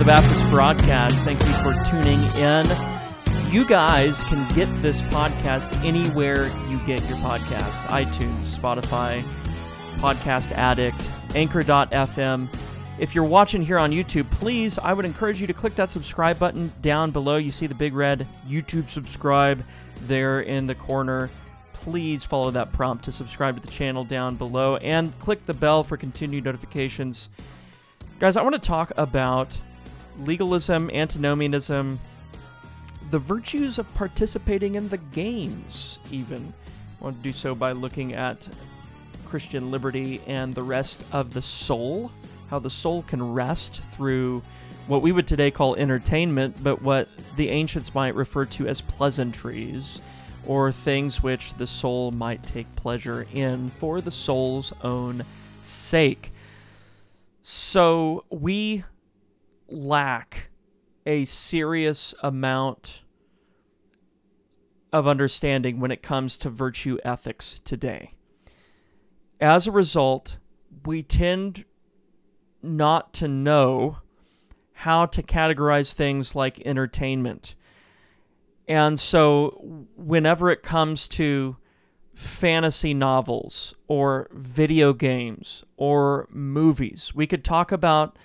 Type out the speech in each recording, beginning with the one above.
the Baptist broadcast. Thank you for tuning in. You guys can get this podcast anywhere you get your podcasts iTunes, Spotify, Podcast Addict, Anchor.fm. If you're watching here on YouTube, please, I would encourage you to click that subscribe button down below. You see the big red YouTube subscribe there in the corner. Please follow that prompt to subscribe to the channel down below and click the bell for continued notifications. Guys, I want to talk about legalism, antinomianism, the virtues of participating in the games, even. I want to do so by looking at Christian liberty and the rest of the soul, how the soul can rest through what we would today call entertainment, but what the ancients might refer to as pleasantries, or things which the soul might take pleasure in for the soul's own sake. So we lack a serious amount of understanding when it comes to virtue ethics today. As a result, we tend not to know how to categorize things like entertainment. And so, whenever it comes to fantasy novels or video games or movies, we could talk about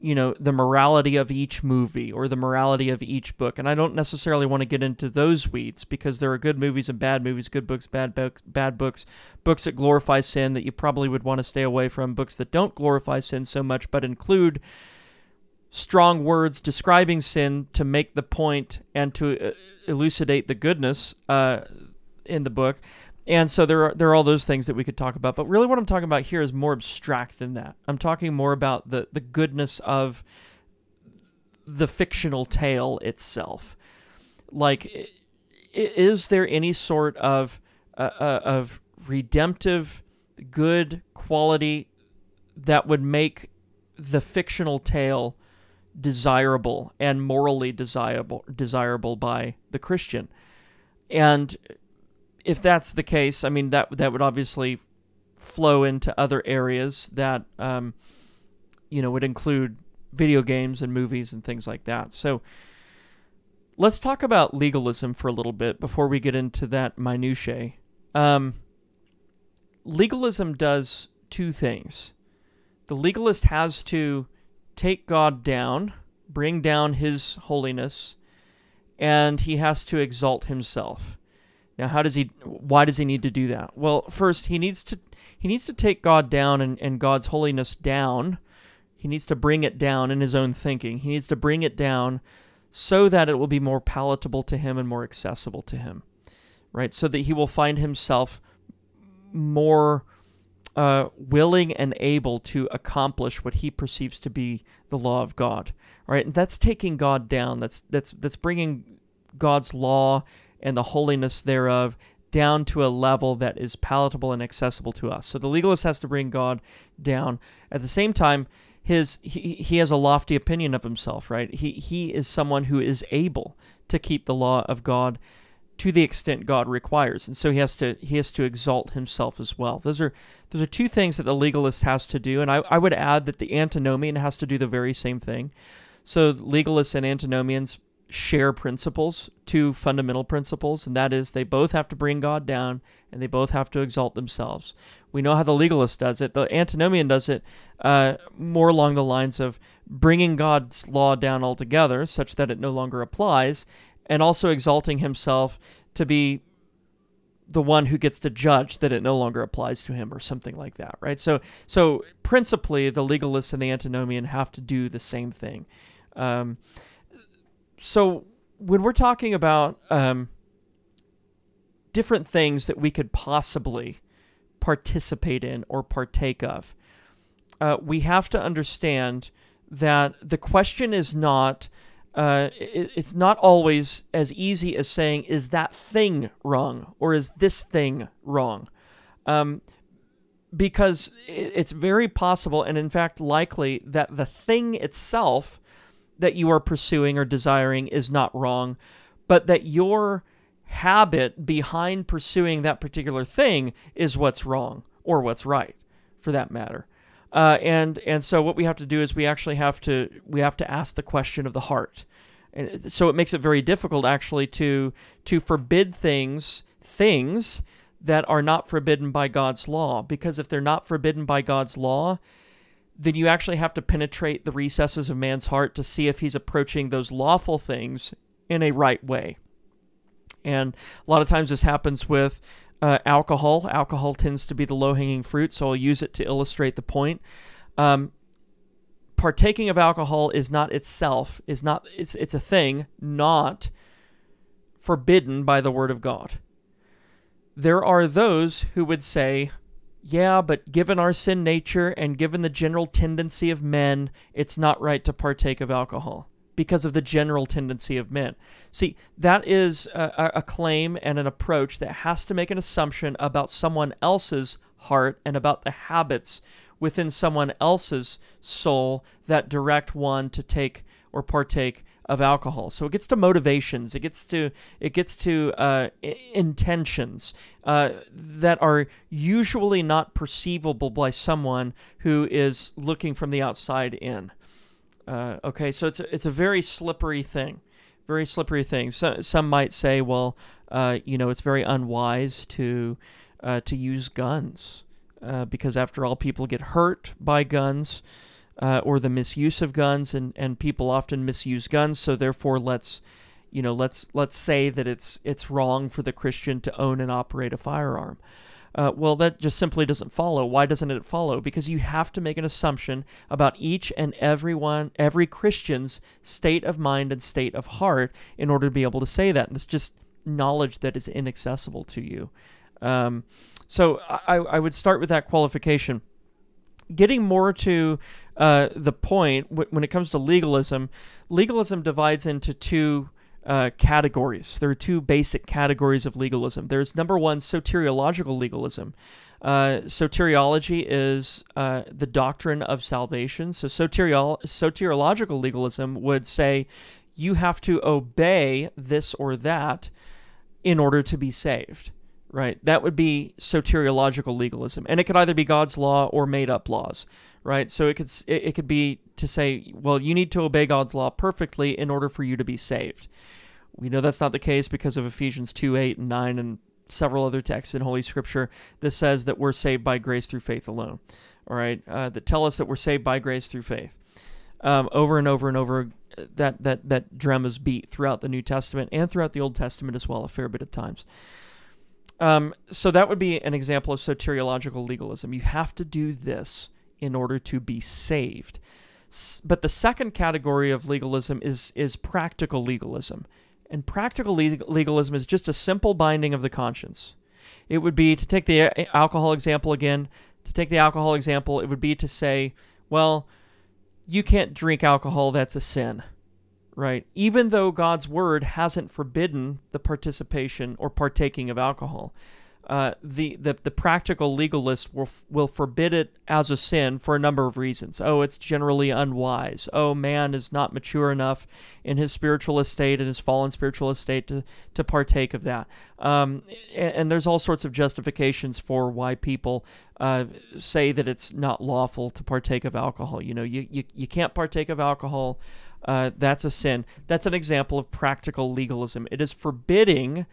you know the morality of each movie or the morality of each book. And i don't necessarily want to get into those weeds because there are good movies and bad movies good books bad books bad books books that glorify sin that you probably would want to stay away from books that don't glorify sin so much but include strong words describing sin to make the point and to uh, elucidate the goodness uh, in the book and so there are there are all those things that we could talk about, but really what I'm talking about here is more abstract than that. I'm talking more about the the goodness of the fictional tale itself. Like, is there any sort of uh, uh, of redemptive good quality that would make the fictional tale desirable and morally desirable desirable by the Christian? And if that's the case, I mean that that would obviously flow into other areas that um, you know would include video games and movies and things like that. So let's talk about legalism for a little bit before we get into that minutiae. Um, legalism does two things. The legalist has to take God down, bring down His holiness, and he has to exalt himself. Now, how does he? Why does he need to do that? Well, first he needs to he needs to take God down and, and God's holiness down. He needs to bring it down in his own thinking. He needs to bring it down so that it will be more palatable to him and more accessible to him, right? So that he will find himself more uh, willing and able to accomplish what he perceives to be the law of God, right? And that's taking God down. That's that's that's bringing God's law and the holiness thereof down to a level that is palatable and accessible to us. So the legalist has to bring God down. At the same time, his he, he has a lofty opinion of himself, right? He he is someone who is able to keep the law of God to the extent God requires. And so he has to he has to exalt himself as well. Those are those are two things that the legalist has to do. And I, I would add that the antinomian has to do the very same thing. So legalists and antinomians share principles, two fundamental principles, and that is they both have to bring God down and they both have to exalt themselves. We know how the legalist does it. The antinomian does it uh, more along the lines of bringing God's law down altogether such that it no longer applies, and also exalting himself to be the one who gets to judge that it no longer applies to him or something like that right so so principally the legalist and the antinomian have to do the same thing um, so when we're talking about um, different things that we could possibly participate in or partake of, uh, we have to understand that the question is not. Uh, it, it's not always as easy as saying, is that thing wrong or is this thing wrong? Um, because it's very possible and, in fact, likely that the thing itself that you are pursuing or desiring is not wrong, but that your habit behind pursuing that particular thing is what's wrong or what's right for that matter. Uh, and and so what we have to do is we actually have to we have to ask the question of the heart, and so it makes it very difficult actually to to forbid things things that are not forbidden by God's law because if they're not forbidden by God's law, then you actually have to penetrate the recesses of man's heart to see if he's approaching those lawful things in a right way. And a lot of times this happens with uh, alcohol. Alcohol tends to be the low hanging fruit, so I'll use it to illustrate the point. Um, partaking of alcohol is not itself is not it's it's a thing not forbidden by the word of God. There are those who would say, yeah, but given our sin nature and given the general tendency of men, it's not right to partake of alcohol because of the general tendency of men. See, that is a, a, claim and an approach that has to make an assumption about someone else's heart and about the habits within someone else's soul that direct one to take or partake of alcohol. So it gets to motivations. It gets to it gets to uh, intentions uh, that are usually not perceivable by someone who is looking from the outside in. Uh, okay, so it's a, it's a very slippery thing, very slippery thing. So, some might say, well, uh, you know, it's very unwise to uh, to use guns uh, because, after all, people get hurt by guns uh, or the misuse of guns, and and people often misuse guns. So therefore, let's you know let's let's say that it's it's wrong for the Christian to own and operate a firearm. Uh, well, that just simply doesn't follow. Why doesn't it follow? Because you have to make an assumption about each and every one, every Christian's state of mind and state of heart in order to be able to say that. And it's just knowledge that is inaccessible to you. Um, so I, I would start with that qualification. Getting more to uh, the point, w- when it comes to legalism, legalism divides into two uh, categories. There are two basic categories of legalism. There's number one, soteriological legalism. Uh, soteriology is uh, the doctrine of salvation. So soteriol- soteriological legalism would say you have to obey this or that in order to be saved. Right? That would be soteriological legalism, and it could either be God's law or made-up laws. Right? So it could it, it could be to say, well, you need to obey God's law perfectly in order for you to be saved. We know that's not the case because of Ephesians 2 8 and 9 and several other texts in Holy Scripture that says that we're saved by grace through faith alone. All right, uh, that tell us that we're saved by grace through faith. Um, over and over and over, that that that drum is beat throughout the New Testament and throughout the Old Testament as well, a fair bit of times. Um, so that would be an example of soteriological legalism. You have to do this in order to be saved. But the second category of legalism is is practical legalism. And practical legalism is just a simple binding of the conscience. It would be to take the alcohol example again, to take the alcohol example, it would be to say, well, you can't drink alcohol, that's a sin. Right? Even though God's word hasn't forbidden the participation or partaking of alcohol uh, the, the the practical legalist will will forbid it as a sin for a number of reasons. Oh, it's generally unwise. Oh, man is not mature enough in his spiritual estate and his fallen spiritual estate to to partake of that. Um, and, and, there's all sorts of justifications for why people uh, say that it's not lawful to partake of alcohol. You know, you you, you can't partake of alcohol. Uh, that's a sin. That's an example of practical legalism. It is forbidding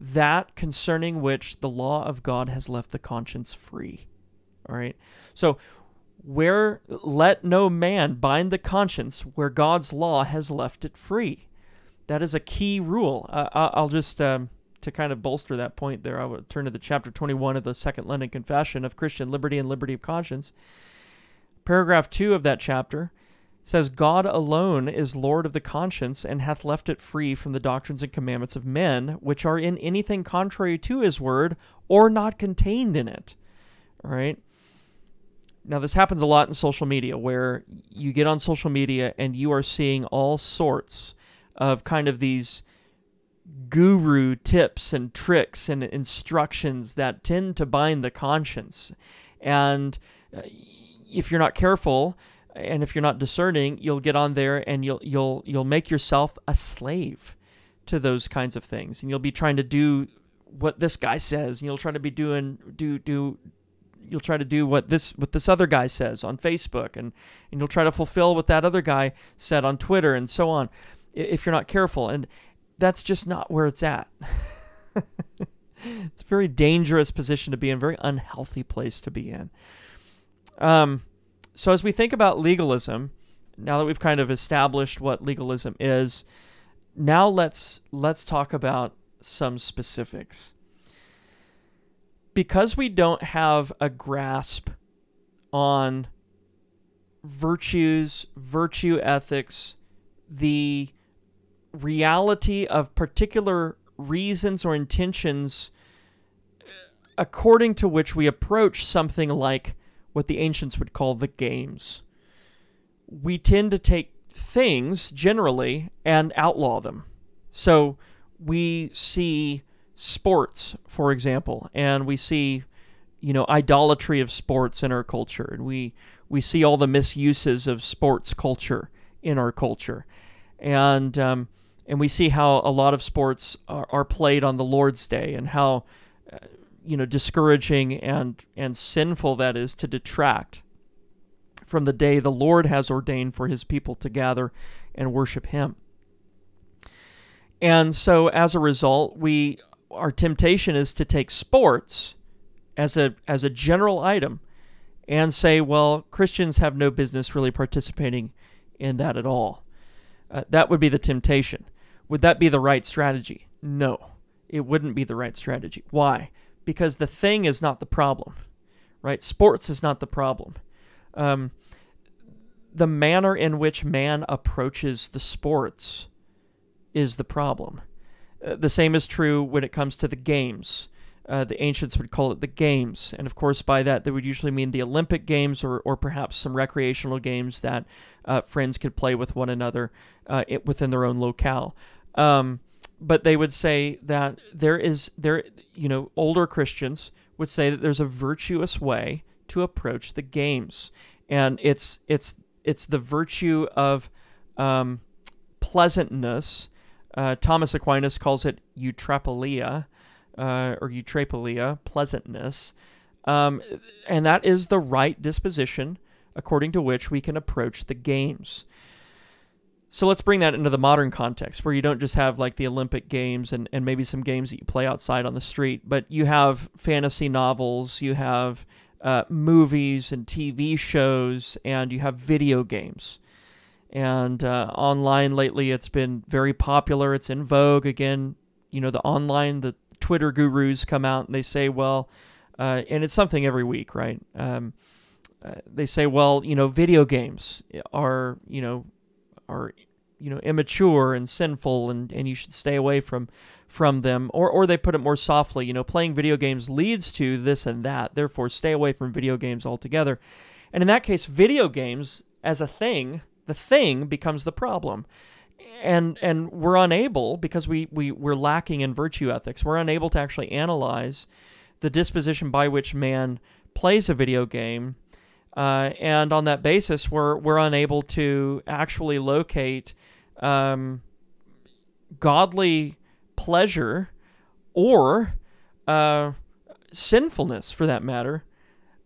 that concerning which the law of God has left the conscience free. All right. So, where let no man bind the conscience where God's law has left it free. That is a key rule. Uh, I'll just, um, to kind of bolster that point there, I will turn to the chapter 21 of the Second London Confession of Christian Liberty and Liberty of Conscience. Paragraph 2 of that chapter says God alone is Lord of the conscience and hath left it free from the doctrines and commandments of men, which are in anything contrary to his word or not contained in it. Right. Now, this happens a lot in social media where you get on social media and you are seeing all sorts of kind of these guru tips and tricks and instructions that tend to bind the conscience. And uh, if you're not careful, and if you're not discerning, you'll get on there and you'll you'll you'll make yourself a slave to those kinds of things, and you'll be trying to do what this guy says, and you'll try to be doing do do you'll try to do what this what this other guy says on Facebook, and and you'll try to fulfill what that other guy said on Twitter, and so on. If you're not careful, and that's just not where it's at. it's a very dangerous position to be in, very unhealthy place to be in. Um, so as we think about legalism, now that we've kind of established what legalism is, now let's let's talk about some specifics. Because we don't have a grasp on virtues, virtue ethics, the reality of particular reasons or intentions uh, according to which we approach something like what the ancients would call the games. We tend to take things generally and outlaw them. So we see sports, for example, and we see, you know, idolatry of sports in our culture, and we we see all the misuses of sports culture in our culture, and um, and we see how a lot of sports are, are played on the Lord's Day, and how uh, you know discouraging and and sinful that is to detract from the day the Lord has ordained for his people to gather and worship him. And so as a result, we our temptation is to take sports as a as a general item and say, well, Christians have no business really participating in that at all. Uh, that would be the temptation. Would that be the right strategy? No, it wouldn't be the right strategy. Why? Because the thing is not the problem, right? Sports is not the problem. Um, the manner in which man approaches the sports is the problem. Uh, the same is true when it comes to the games. Uh, the ancients would call it the games. And of course, by that, they would usually mean the Olympic Games or, or perhaps some recreational games that uh, friends could play with one another uh, it, within their own locale. Um, but they would say that there is, there, you know, older Christians would say that there's a virtuous way to approach the games. And it's, it's, it's the virtue of um, pleasantness uh, Thomas Aquinas calls it eutrapelia uh, or eutrapelia, pleasantness. Um, and that is the right disposition according to which we can approach the games. So let's bring that into the modern context where you don't just have like the Olympic Games and, and maybe some games that you play outside on the street, but you have fantasy novels, you have uh, movies and TV shows, and you have video games. And uh, online lately, it's been very popular. It's in vogue again. You know, the online, the Twitter gurus come out and they say, well, uh, and it's something every week, right? Um, uh, they say, well, you know, video games are, you know, are, you know, immature and sinful, and, and you should stay away from from them. Or or they put it more softly, you know, playing video games leads to this and that. Therefore, stay away from video games altogether. And in that case, video games as a thing the thing becomes the problem and and we're unable because we, we we're lacking in virtue ethics we're unable to actually analyze the disposition by which man plays a video game uh, and on that basis we're we're unable to actually locate um, godly pleasure or uh, sinfulness for that matter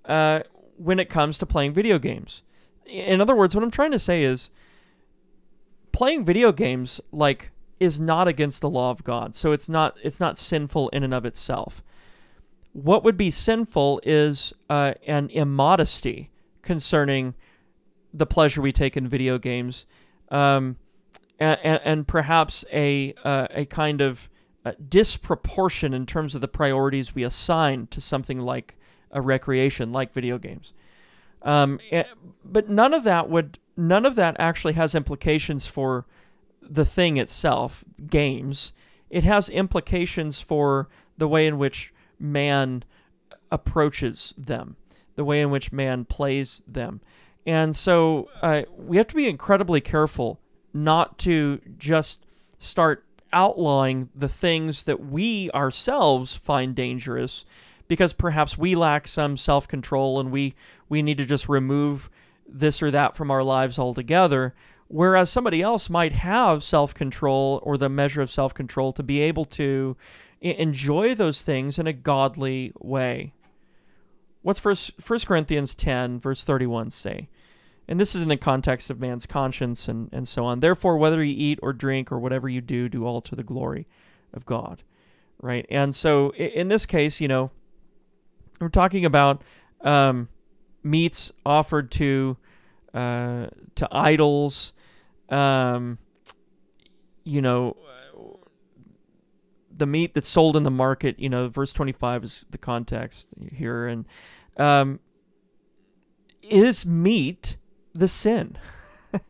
uh, when it comes to playing video games in other words, what I'm trying to say is playing video games like is not against the law of God. So it's not it's not sinful in and of itself. What would be sinful is uh, an immodesty concerning the pleasure we take in video games, um, and, and, perhaps a uh, a kind of uh, disproportion in terms of the priorities we assign to something like a recreation, like video games. Um, eh, but none of that would none of that actually has implications for the thing itself, games. It has implications for the way in which man approaches them, the way in which man plays them. And so uh, we have to be incredibly careful not to just start outlawing the things that we ourselves find dangerous because perhaps we lack some self-control and we we need to just remove this or that from our lives altogether whereas somebody else might have self-control or the measure of self-control to be able to enjoy those things in a godly way what's first First Corinthians ten verse thirty one say? And this is in the context of man's conscience and, and so on. Therefore, whether you eat or drink or whatever you do, do all to the glory of God. Right? And so in this case, you know, we're talking about um, meats offered to uh, to idols, um, you know, the meat that's sold in the market. You know, verse twenty five is the context here, and um, is meat the sin?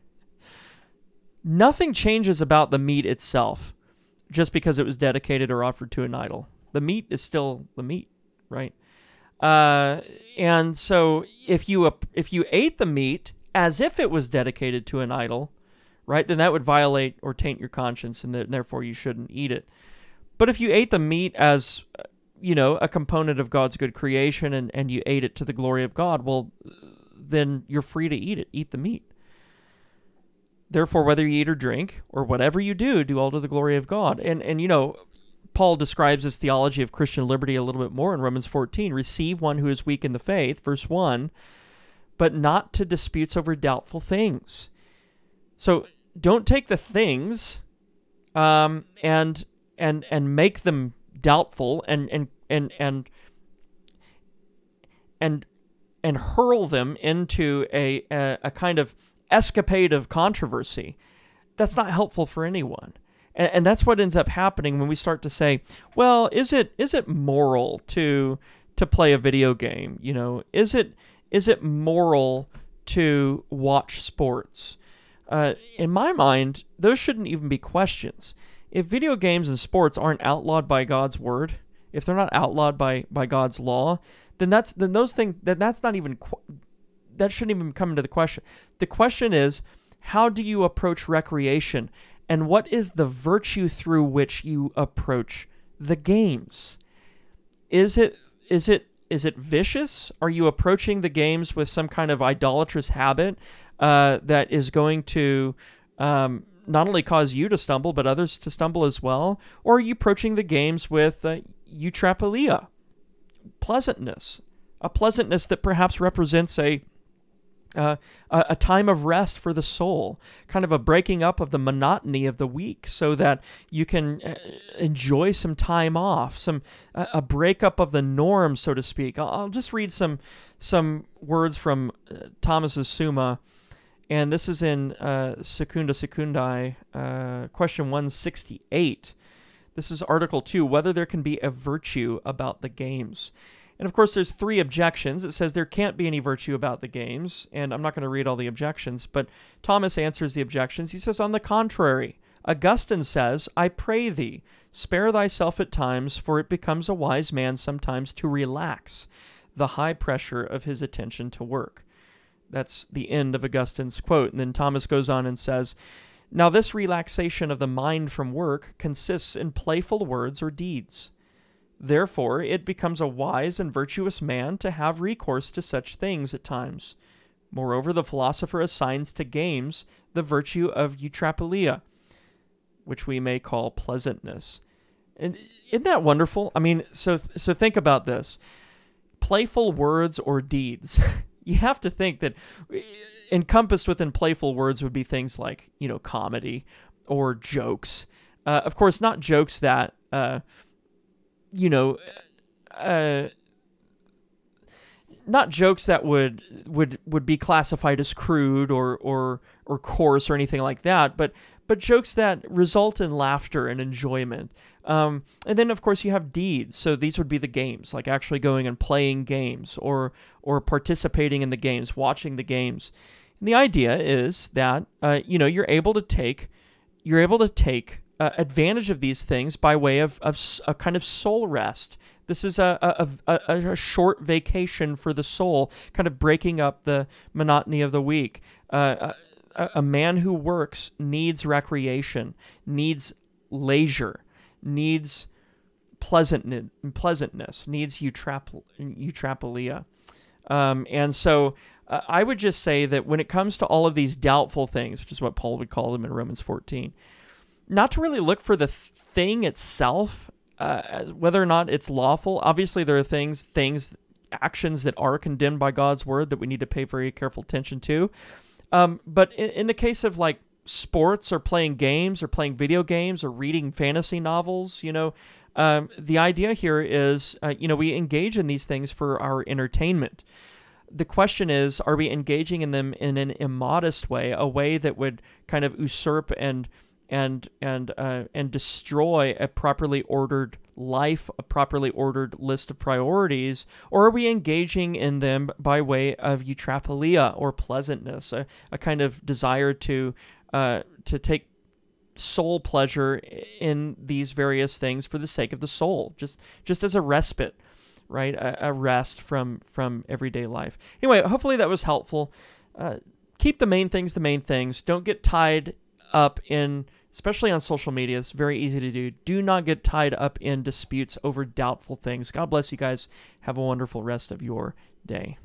Nothing changes about the meat itself just because it was dedicated or offered to an idol. The meat is still the meat, right? Uh, and so if you if you ate the meat as if it was dedicated to an idol, right, then that would violate or taint your conscience, and therefore you shouldn't eat it. But if you ate the meat as you know a component of God's good creation, and and you ate it to the glory of God, well, then you're free to eat it. Eat the meat. Therefore, whether you eat or drink, or whatever you do, do all to the glory of God. And and you know, Paul describes his theology of Christian liberty a little bit more in Romans 14. Receive one who is weak in the faith, verse 1, but not to disputes over doubtful things. So don't take the things um, and and and make them doubtful and and and and and and hurl them into a, a, a kind of escapade of controversy. That's not helpful for anyone and, and that's what ends up happening when we start to say, well, is it is it moral to to play a video game? You know, is it is it moral to watch sports? Uh, in my mind, those shouldn't even be questions. If video games and sports aren't outlawed by God's word, if they're not outlawed by by God's law, then that's then those things then that's not even that shouldn't even come into the question. The question is, how do you approach recreation? and what is the virtue through which you approach the games? Is it is it is it vicious? Are you approaching the games with some kind of idolatrous habit uh, that is going to um, not only cause you to stumble, but others to stumble as well? Or are you approaching the games with uh, eutrapelia, pleasantness, a pleasantness that perhaps represents a uh, a, time of rest for the soul, kind of a breaking up of the monotony of the week, so that you can uh, enjoy some time off, some a breakup of the norm, so to speak. I'll, I'll just read some some words from uh, Thomas's Summa, and this is in uh, Secunda Secundae, uh, question one sixty eight. This is Article two: whether there can be a virtue about the games. And of course, there's three objections. It says there can't be any virtue about the games, and I'm not going to read all the objections, but Thomas answers the objections. He says, on the contrary, Augustine says, I pray thee, spare thyself at times, for it becomes a wise man sometimes to relax the high pressure of his attention to work. That's the end of Augustine's quote. And then Thomas goes on and says, Now this relaxation of the mind from work consists in playful words or deeds Therefore, it becomes a wise and virtuous man to have recourse to such things at times. Moreover, the philosopher assigns to games the virtue of eutrapelia, which we may call pleasantness. And isn't that wonderful? I mean, so so think about this: playful words or deeds. you have to think that encompassed within playful words would be things like you know comedy or jokes. Uh, of course, not jokes that. Uh, you know, uh, not jokes that would would would be classified as crude or or or coarse or anything like that, but but jokes that result in laughter and enjoyment. Um, and then of course you have deeds. So these would be the games, like actually going and playing games or or participating in the games, watching the games. And the idea is that uh, you know you're able to take you're able to take uh, advantage of these things by way of, of a kind of soul rest. This is a, a, a, a, short vacation for the soul, kind of breaking up the monotony of the week. Uh, a, a man who works needs recreation, needs leisure, needs pleasantness, pleasantness needs eutrap- eutrapelia. Um, and so uh, I would just say that when it comes to all of these doubtful things, which is what Paul would call them in Romans 14, not to really look for the thing itself, uh, whether or not it's lawful. Obviously, there are things things actions that are condemned by God's word that we need to pay very careful attention to. Um, but in, in the case of like sports or playing games or playing video games or reading fantasy novels, you know, um, the idea here is, uh, you know, we engage in these things for our entertainment. The question is, are we engaging in them in an immodest way, a way that would kind of usurp and and and uh, and destroy a properly ordered life, a properly ordered list of priorities, or are we engaging in them by way of eutrapelia or pleasantness, a, a kind of desire to uh, to take soul pleasure in these various things for the sake of the soul, just just as a respite, right? A, a rest from from everyday life. Anyway, hopefully that was helpful. Uh, keep the main things the main things. Don't get tied up in especially on social media. It's very easy to do. Do not get tied up in disputes over doubtful things. God bless you guys. Have a wonderful rest of your day.